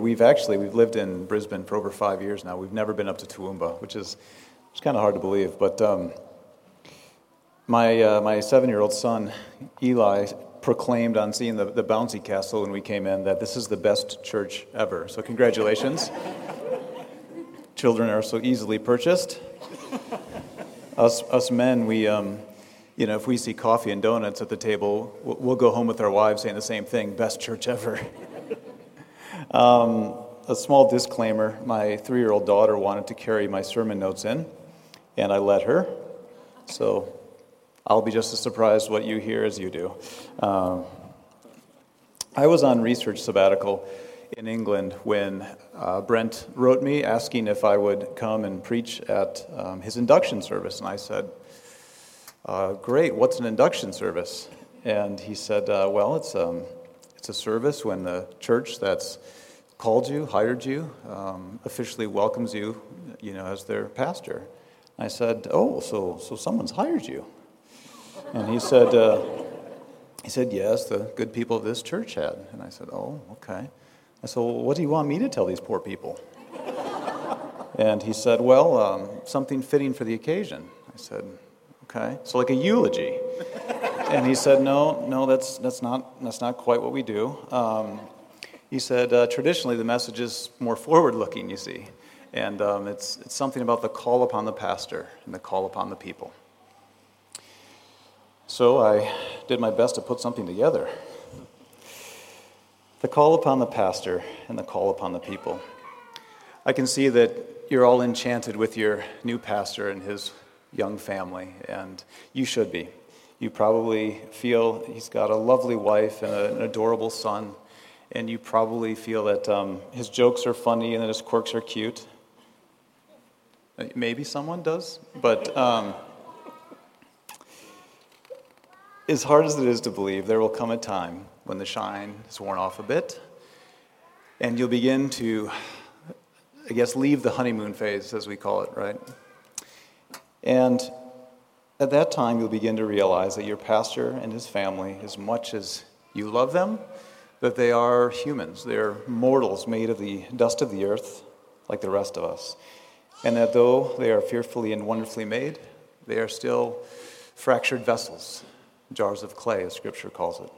here. We've actually we've lived in Brisbane for over five years now. We've never been up to Toowoomba, which is it's kind of hard to believe. But um, my uh, my seven-year-old son Eli proclaimed on seeing the, the bouncy castle when we came in that this is the best church ever. So congratulations. Children are so easily purchased. Us us men, we um, you know, if we see coffee and donuts at the table, we'll go home with our wives saying the same thing best church ever. Um, a small disclaimer my three year old daughter wanted to carry my sermon notes in, and I let her. So I'll be just as surprised what you hear as you do. Um, I was on research sabbatical in England when uh, Brent wrote me asking if I would come and preach at um, his induction service, and I said, uh, great, what's an induction service? And he said, uh, well, it's, um, it's a service when the church that's called you, hired you, um, officially welcomes you, you know, as their pastor. And I said, oh, so, so someone's hired you? And he said, uh, he said, yes, the good people of this church had. And I said, oh, okay. I said, well, what do you want me to tell these poor people? and he said, well, um, something fitting for the occasion. I said, okay? So like a eulogy. and he said, no, no, that's, that's, not, that's not quite what we do. Um, he said, uh, traditionally the message is more forward looking, you see. And um, it's, it's something about the call upon the pastor and the call upon the people. So I did my best to put something together. The call upon the pastor and the call upon the people. I can see that you're all enchanted with your new pastor and his young family, and you should be. You probably feel he's got a lovely wife and an adorable son, and you probably feel that um, his jokes are funny and that his quirks are cute. Uh, maybe someone does, but um, as hard as it is to believe, there will come a time when the shine is worn off a bit, and you'll begin to, I guess, leave the honeymoon phase, as we call it, right? And at that time, you'll begin to realize that your pastor and his family, as much as you love them, that they are humans. They're mortals made of the dust of the earth, like the rest of us. And that though they are fearfully and wonderfully made, they are still fractured vessels, jars of clay, as Scripture calls it.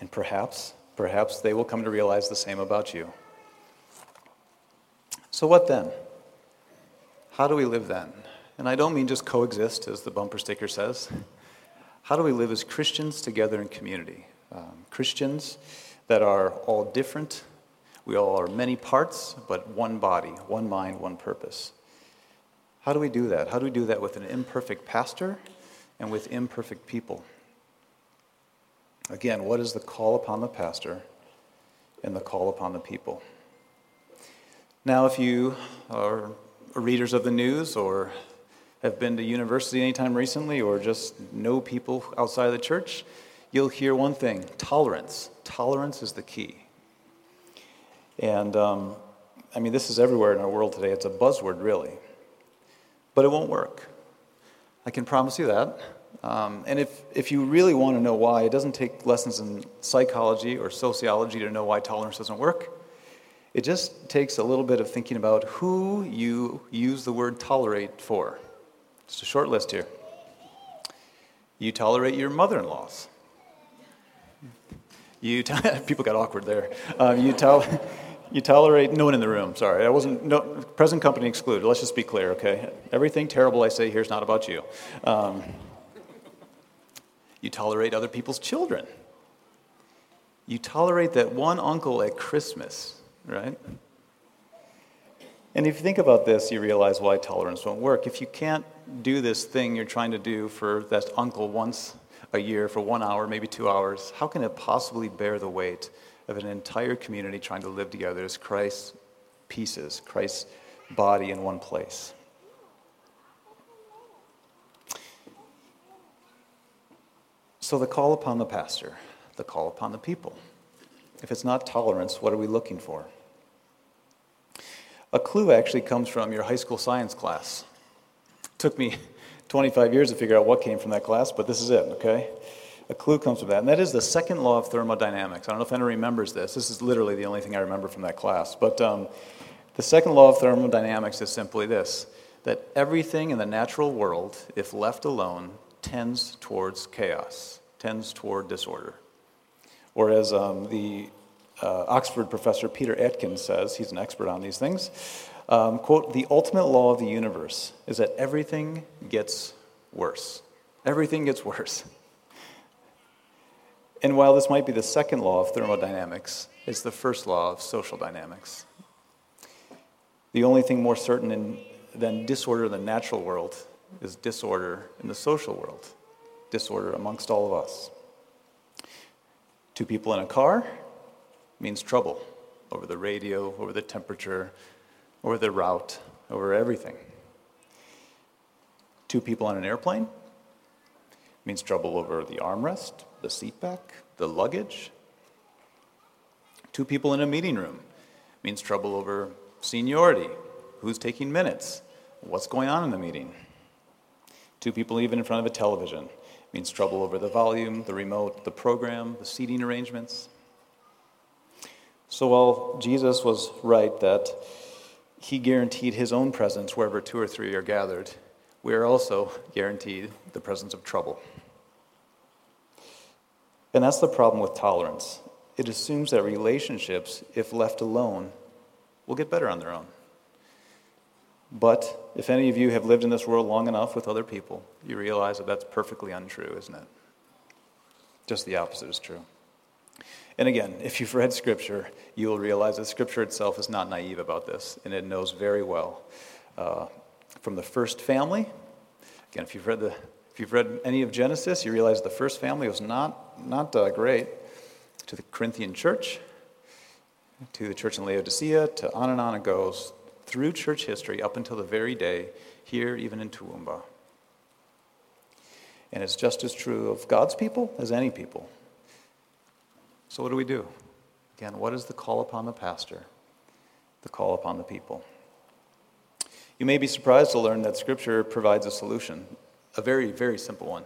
And perhaps, perhaps they will come to realize the same about you. So, what then? How do we live then? And I don't mean just coexist, as the bumper sticker says. How do we live as Christians together in community? Um, Christians that are all different. We all are many parts, but one body, one mind, one purpose. How do we do that? How do we do that with an imperfect pastor and with imperfect people? Again, what is the call upon the pastor and the call upon the people? Now, if you are readers of the news or have been to university anytime recently or just know people outside of the church, you'll hear one thing tolerance. Tolerance is the key. And um, I mean, this is everywhere in our world today. It's a buzzword, really. But it won't work. I can promise you that. Um, and if, if you really want to know why, it doesn't take lessons in psychology or sociology to know why tolerance doesn't work. It just takes a little bit of thinking about who you use the word tolerate for. Just a short list here. You tolerate your mother in laws. You t- people got awkward there. Um, you, to- you tolerate no one in the room. Sorry, I wasn't no, present company excluded. Let's just be clear, okay? Everything terrible I say here is not about you. Um, you tolerate other people's children. You tolerate that one uncle at Christmas right? And if you think about this, you realize why tolerance won't work. If you can't do this thing you're trying to do for that uncle once a year for one hour, maybe two hours, how can it possibly bear the weight of an entire community trying to live together as Christ's pieces, Christ's body in one place? So, the call upon the pastor, the call upon the people. If it's not tolerance, what are we looking for? A clue actually comes from your high school science class. Took me 25 years to figure out what came from that class, but this is it, okay? a clue comes from that, and that is the second law of thermodynamics. I don't know if anyone remembers this. This is literally the only thing I remember from that class. But um, the second law of thermodynamics is simply this that everything in the natural world, if left alone, tends towards chaos, tends toward disorder. Or as um, the uh, Oxford professor Peter Atkins says, he's an expert on these things, um, quote, the ultimate law of the universe is that everything gets worse. Everything gets worse. And while this might be the second law of thermodynamics, it's the first law of social dynamics. The only thing more certain in, than disorder in the natural world is disorder in the social world, disorder amongst all of us. Two people in a car means trouble over the radio, over the temperature, over the route, over everything. Two people on an airplane means trouble over the armrest, the seatback, the luggage. Two people in a meeting room means trouble over seniority, who's taking minutes, what's going on in the meeting. Two people even in front of a television means trouble over the volume, the remote, the program, the seating arrangements. So while Jesus was right that he guaranteed his own presence wherever two or three are gathered, we are also guaranteed the presence of trouble. And that's the problem with tolerance. It assumes that relationships, if left alone, will get better on their own. But if any of you have lived in this world long enough with other people, you realize that that's perfectly untrue, isn't it? Just the opposite is true. And again, if you've read Scripture, you will realize that Scripture itself is not naive about this, and it knows very well. Uh, from the first family, again, if you've read the if you've read any of Genesis, you realize the first family was not not uh, great. To the Corinthian church, to the church in Laodicea, to on and on it goes through church history up until the very day here, even in Toowoomba. And it's just as true of God's people as any people. So, what do we do? Again, what is the call upon the pastor? The call upon the people. You may be surprised to learn that Scripture provides a solution, a very, very simple one.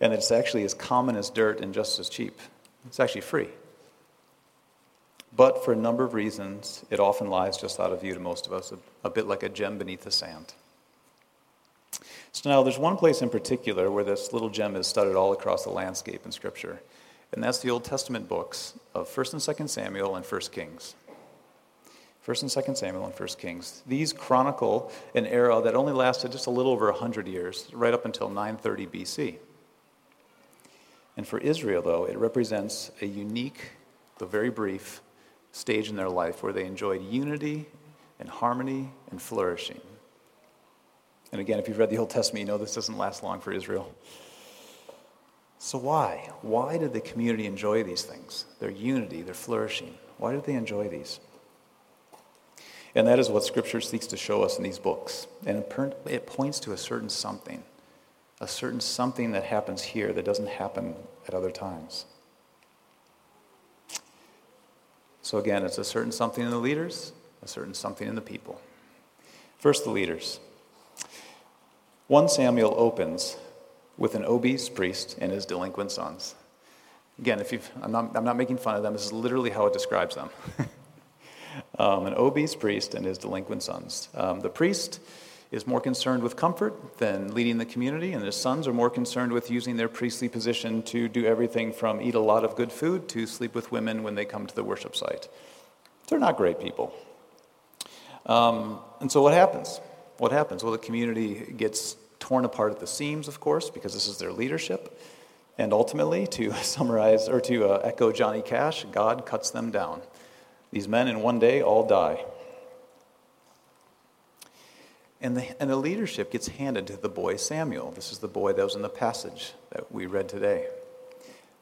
And it's actually as common as dirt and just as cheap. It's actually free. But for a number of reasons, it often lies just out of view to most of us, a, a bit like a gem beneath the sand. So now there's one place in particular where this little gem is studded all across the landscape in Scripture and that's the Old Testament books of 1st and 2nd Samuel and 1st Kings. 1st and 2nd Samuel and 1st Kings. These chronicle an era that only lasted just a little over 100 years, right up until 930 BC. And for Israel, though, it represents a unique, though very brief, stage in their life where they enjoyed unity and harmony and flourishing. And again, if you've read the Old Testament, you know this doesn't last long for Israel. So, why? Why did the community enjoy these things? Their unity, their flourishing. Why did they enjoy these? And that is what Scripture seeks to show us in these books. And it points to a certain something, a certain something that happens here that doesn't happen at other times. So, again, it's a certain something in the leaders, a certain something in the people. First, the leaders. 1 Samuel opens with an obese priest and his delinquent sons. Again, if you've, I'm, not, I'm not making fun of them, this is literally how it describes them. um, an obese priest and his delinquent sons. Um, the priest is more concerned with comfort than leading the community, and his sons are more concerned with using their priestly position to do everything from eat a lot of good food to sleep with women when they come to the worship site. They're not great people. Um, and so what happens? What happens? Well, the community gets torn apart at the seams, of course, because this is their leadership. And ultimately, to summarize or to uh, echo Johnny Cash, God cuts them down. These men in one day all die. And the, and the leadership gets handed to the boy Samuel. This is the boy that was in the passage that we read today.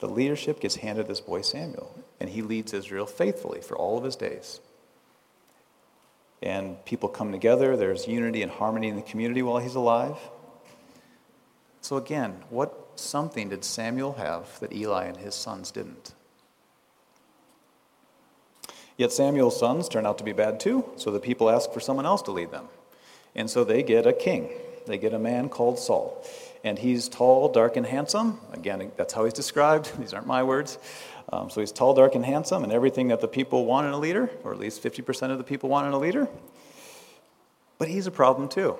The leadership gets handed to this boy Samuel, and he leads Israel faithfully for all of his days. And people come together, there's unity and harmony in the community while he's alive. So, again, what something did Samuel have that Eli and his sons didn't? Yet Samuel's sons turn out to be bad too, so the people ask for someone else to lead them. And so they get a king. They get a man called Saul. And he's tall, dark, and handsome. Again, that's how he's described. These aren't my words. Um, so he's tall, dark, and handsome, and everything that the people want in a leader, or at least 50% of the people want in a leader. But he's a problem too.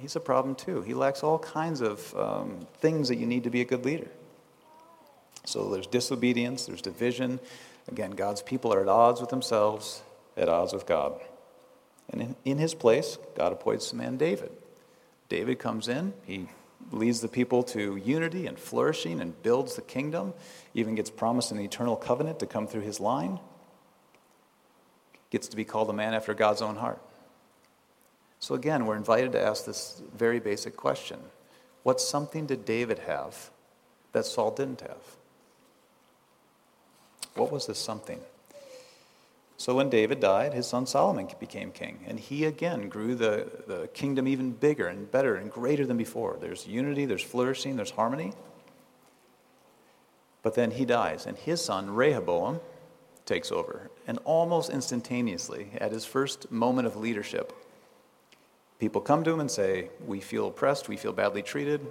He's a problem too. He lacks all kinds of um, things that you need to be a good leader. So there's disobedience, there's division. Again, God's people are at odds with themselves, at odds with God. And in, in his place, God appoints the man David. David comes in, he leads the people to unity and flourishing and builds the kingdom, even gets promised an eternal covenant to come through his line. Gets to be called a man after God's own heart. So again, we're invited to ask this very basic question What something did David have that Saul didn't have? What was this something? So when David died, his son Solomon became king, and he again grew the, the kingdom even bigger and better and greater than before. There's unity, there's flourishing, there's harmony. But then he dies, and his son Rehoboam takes over. And almost instantaneously, at his first moment of leadership, people come to him and say, We feel oppressed, we feel badly treated,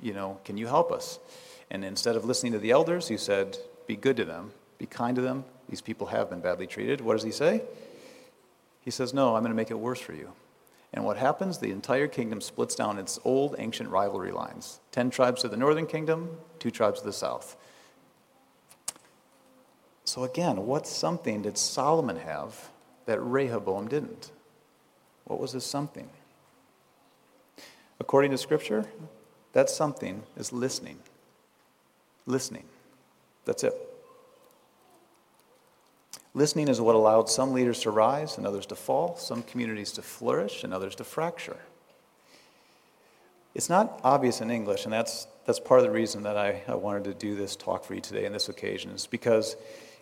you know, can you help us? And instead of listening to the elders, he said, Be good to them, be kind to them, these people have been badly treated. What does he say? He says, No, I'm going to make it worse for you. And what happens? The entire kingdom splits down its old ancient rivalry lines. Ten tribes to the northern kingdom, two tribes to the south. So, again, what something did Solomon have that Rehoboam didn't? What was this something? According to Scripture, that something is listening. Listening. That's it. Listening is what allowed some leaders to rise and others to fall, some communities to flourish and others to fracture. It's not obvious in English, and that's, that's part of the reason that I, I wanted to do this talk for you today on this occasion, is because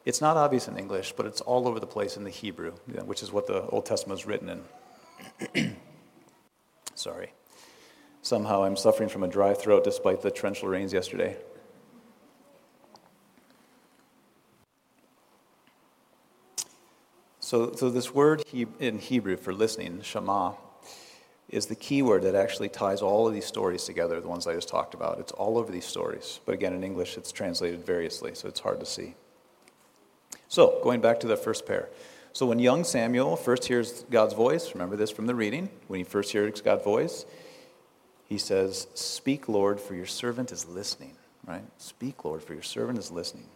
it's not obvious in English, but it's all over the place in the Hebrew, which is what the Old Testament is written in. Sorry. Somehow I'm suffering from a dry throat despite the torrential rains yesterday. So, so this word in Hebrew for listening, shema, is the key word that actually ties all of these stories together, the ones I just talked about. It's all over these stories. But again, in English, it's translated variously, so it's hard to see. So, going back to the first pair. So, when young Samuel first hears God's voice, remember this from the reading, when he first hears God's voice, he says, Speak, Lord, for your servant is listening, right? Speak, Lord, for your servant is listening.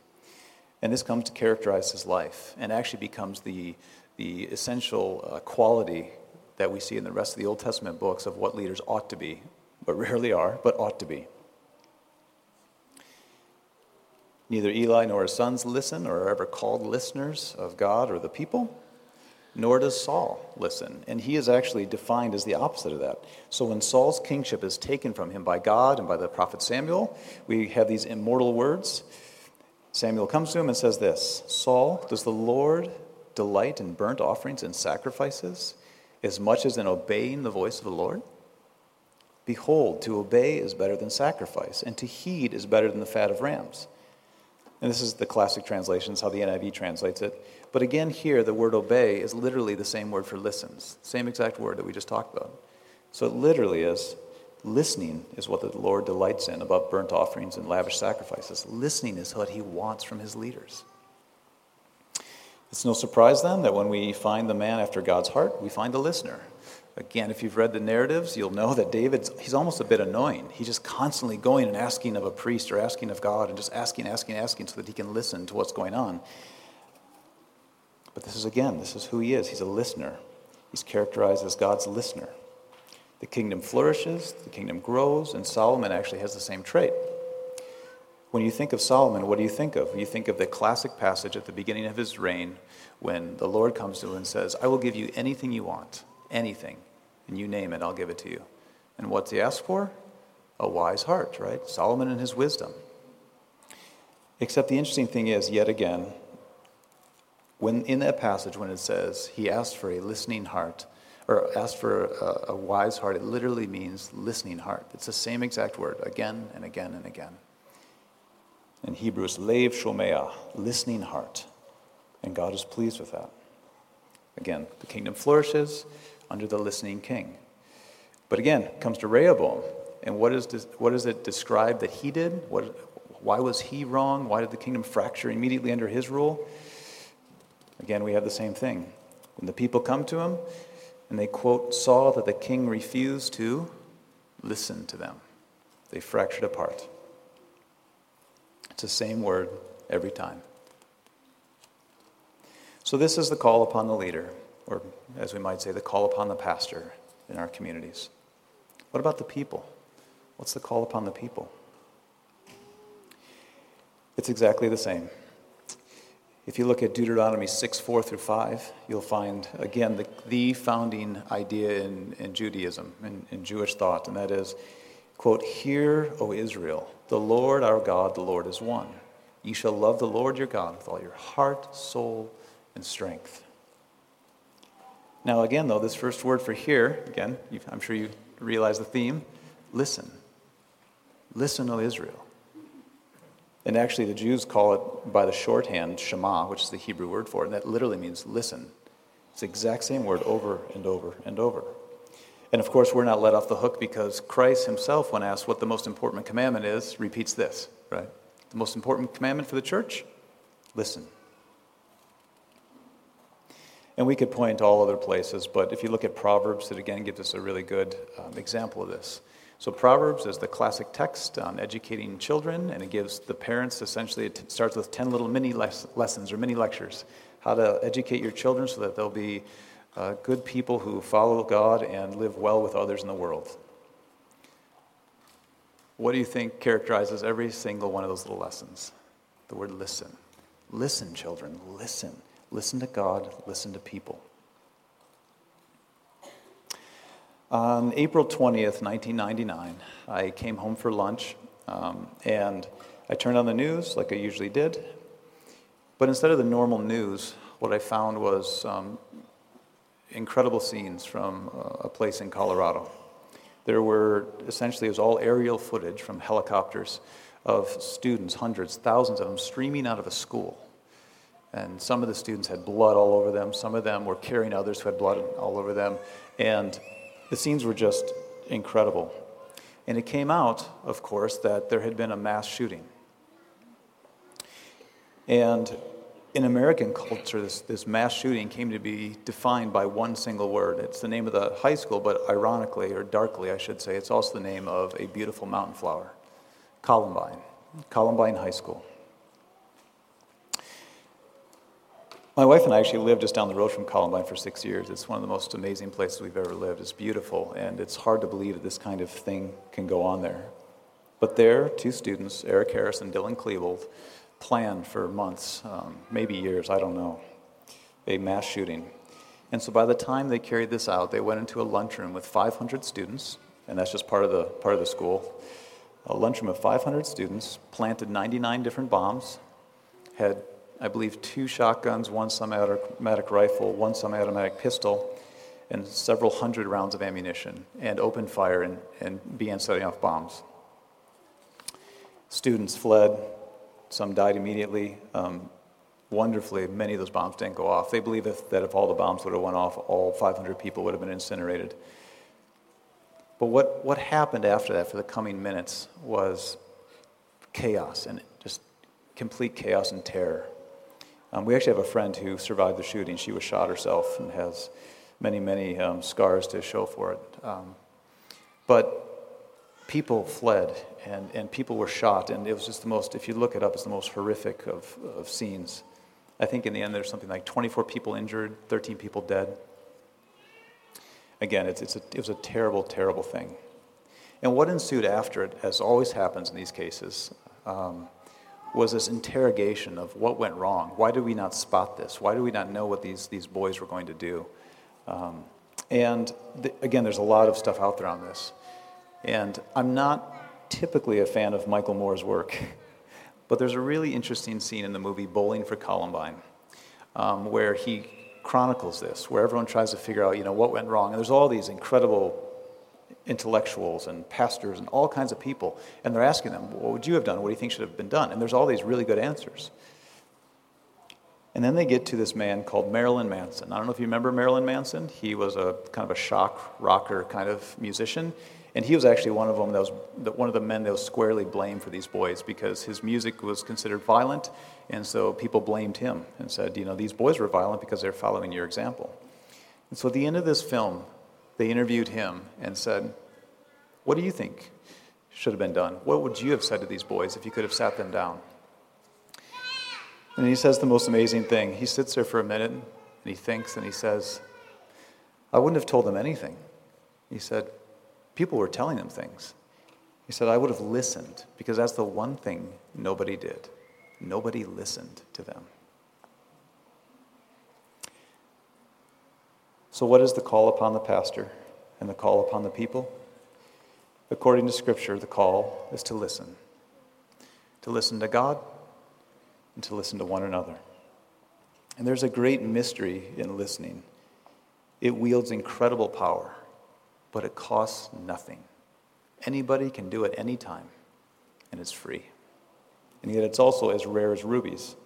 And this comes to characterize his life and actually becomes the, the essential uh, quality that we see in the rest of the Old Testament books of what leaders ought to be, but rarely are, but ought to be. Neither Eli nor his sons listen or are ever called listeners of God or the people, nor does Saul listen. And he is actually defined as the opposite of that. So when Saul's kingship is taken from him by God and by the prophet Samuel, we have these immortal words Samuel comes to him and says this Saul, does the Lord delight in burnt offerings and sacrifices as much as in obeying the voice of the Lord? Behold, to obey is better than sacrifice, and to heed is better than the fat of rams. And this is the classic translations, how the NIV translates it. But again, here, the word obey is literally the same word for listens, same exact word that we just talked about. So it literally is Listening is what the Lord delights in above burnt offerings and lavish sacrifices. Listening is what he wants from his leaders. It's no surprise then that when we find the man after God's heart, we find a listener. Again, if you've read the narratives, you'll know that David, he's almost a bit annoying. He's just constantly going and asking of a priest or asking of God and just asking, asking, asking so that he can listen to what's going on. But this is, again, this is who he is. He's a listener. He's characterized as God's listener. The kingdom flourishes, the kingdom grows, and Solomon actually has the same trait. When you think of Solomon, what do you think of? You think of the classic passage at the beginning of his reign when the Lord comes to him and says, I will give you anything you want, anything, and you name it, I'll give it to you. And what's he asked for? A wise heart, right? Solomon and his wisdom. Except the interesting thing is, yet again, when in that passage when it says he asked for a listening heart, or asked for a, a wise heart, it literally means listening heart. It's the same exact word again and again and again. In Hebrew, it's lev shomeah, listening heart. And God is pleased with that. Again, the kingdom flourishes under the listening king. But again, comes to Rehoboam. And what, is, what does it describe that he did? What, why was he wrong? Why did the kingdom fracture immediately under his rule? Again, we have the same thing. When the people come to him and they quote, saw that the king refused to listen to them, they fractured apart. It's the same word every time. So, this is the call upon the leader, or as we might say, the call upon the pastor in our communities. What about the people? What's the call upon the people? It's exactly the same. If you look at Deuteronomy 6, 4 through 5, you'll find, again, the, the founding idea in, in Judaism, in, in Jewish thought, and that is, quote, Hear, O Israel, the Lord our God, the Lord is one. You shall love the Lord your God with all your heart, soul, and strength. Now, again, though, this first word for hear, again, I'm sure you realize the theme listen. Listen, O Israel. And actually, the Jews call it by the shorthand Shema, which is the Hebrew word for it, and that literally means listen. It's the exact same word over and over and over. And of course, we're not let off the hook because Christ himself, when asked what the most important commandment is, repeats this, right? The most important commandment for the church? Listen. And we could point to all other places, but if you look at Proverbs, it again gives us a really good um, example of this. So, Proverbs is the classic text on educating children, and it gives the parents essentially, it starts with 10 little mini les- lessons or mini lectures how to educate your children so that they'll be uh, good people who follow God and live well with others in the world. What do you think characterizes every single one of those little lessons? The word listen. Listen, children, listen. Listen to God, listen to people. On April 20th, 1999, I came home for lunch um, and I turned on the news like I usually did. But instead of the normal news, what I found was um, incredible scenes from uh, a place in Colorado. There were essentially, it was all aerial footage from helicopters of students, hundreds, thousands of them, streaming out of a school. And some of the students had blood all over them. Some of them were carrying others who had blood all over them. And the scenes were just incredible. And it came out, of course, that there had been a mass shooting. And in American culture, this, this mass shooting came to be defined by one single word. It's the name of the high school, but ironically, or darkly, I should say, it's also the name of a beautiful mountain flower Columbine, Columbine High School. My wife and I actually lived just down the road from Columbine for six years. It's one of the most amazing places we've ever lived. It's beautiful, and it's hard to believe that this kind of thing can go on there. But there, two students, Eric Harris and Dylan Klebold, planned for months, um, maybe years, I don't know, a mass shooting. And so by the time they carried this out, they went into a lunchroom with 500 students, and that's just part of the, part of the school. A lunchroom of 500 students, planted 99 different bombs, had I believe, two shotguns, one semi-automatic rifle, one semi-automatic pistol, and several hundred rounds of ammunition, and opened fire and, and began setting off bombs. Students fled. Some died immediately. Um, wonderfully, many of those bombs didn't go off. They believe if, that if all the bombs would have went off, all 500 people would have been incinerated. But what, what happened after that for the coming minutes was chaos and just complete chaos and terror. Um, we actually have a friend who survived the shooting. She was shot herself and has many, many um, scars to show for it. Um, but people fled and, and people were shot, and it was just the most, if you look it up, it's the most horrific of, of scenes. I think in the end there's something like 24 people injured, 13 people dead. Again, it's, it's a, it was a terrible, terrible thing. And what ensued after it, as always happens in these cases, um, was this interrogation of what went wrong. Why did we not spot this? Why did we not know what these, these boys were going to do? Um, and again, there's a lot of stuff out there on this. And I'm not typically a fan of Michael Moore's work, but there's a really interesting scene in the movie Bowling for Columbine um, where he chronicles this, where everyone tries to figure out, you know, what went wrong. And there's all these incredible intellectuals and pastors and all kinds of people, and they're asking them, What would you have done? What do you think should have been done? And there's all these really good answers. And then they get to this man called Marilyn Manson. I don't know if you remember Marilyn Manson. He was a kind of a shock rocker kind of musician. And he was actually one of them that was one of the men that was squarely blamed for these boys because his music was considered violent. And so people blamed him and said, you know, these boys were violent because they're following your example. And so at the end of this film, they interviewed him and said, What do you think should have been done? What would you have said to these boys if you could have sat them down? And he says the most amazing thing. He sits there for a minute and he thinks and he says, I wouldn't have told them anything. He said, People were telling them things. He said, I would have listened because that's the one thing nobody did. Nobody listened to them. So, what is the call upon the pastor and the call upon the people? According to Scripture, the call is to listen. To listen to God and to listen to one another. And there's a great mystery in listening. It wields incredible power, but it costs nothing. Anybody can do it anytime, and it's free. And yet it's also as rare as rubies.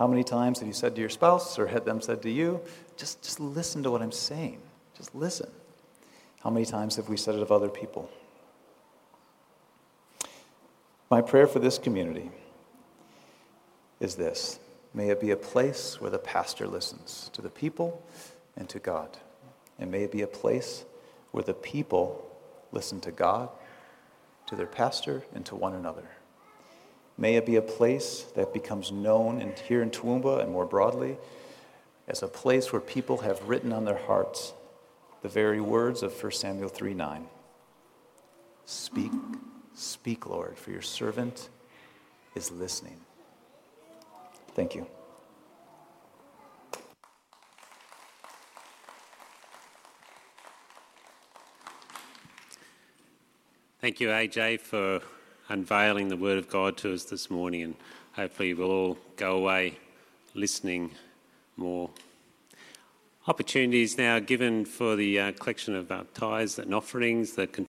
How many times have you said to your spouse or had them said to you, just, just listen to what I'm saying? Just listen. How many times have we said it of other people? My prayer for this community is this May it be a place where the pastor listens to the people and to God. And may it be a place where the people listen to God, to their pastor, and to one another. May it be a place that becomes known in, here in Toowoomba and more broadly as a place where people have written on their hearts the very words of 1 Samuel 3 9. Speak, speak, Lord, for your servant is listening. Thank you. Thank you, AJ, for unveiling the Word of God to us this morning, and hopefully we'll all go away listening more. Opportunities now given for the uh, collection of uh, tithes and offerings. The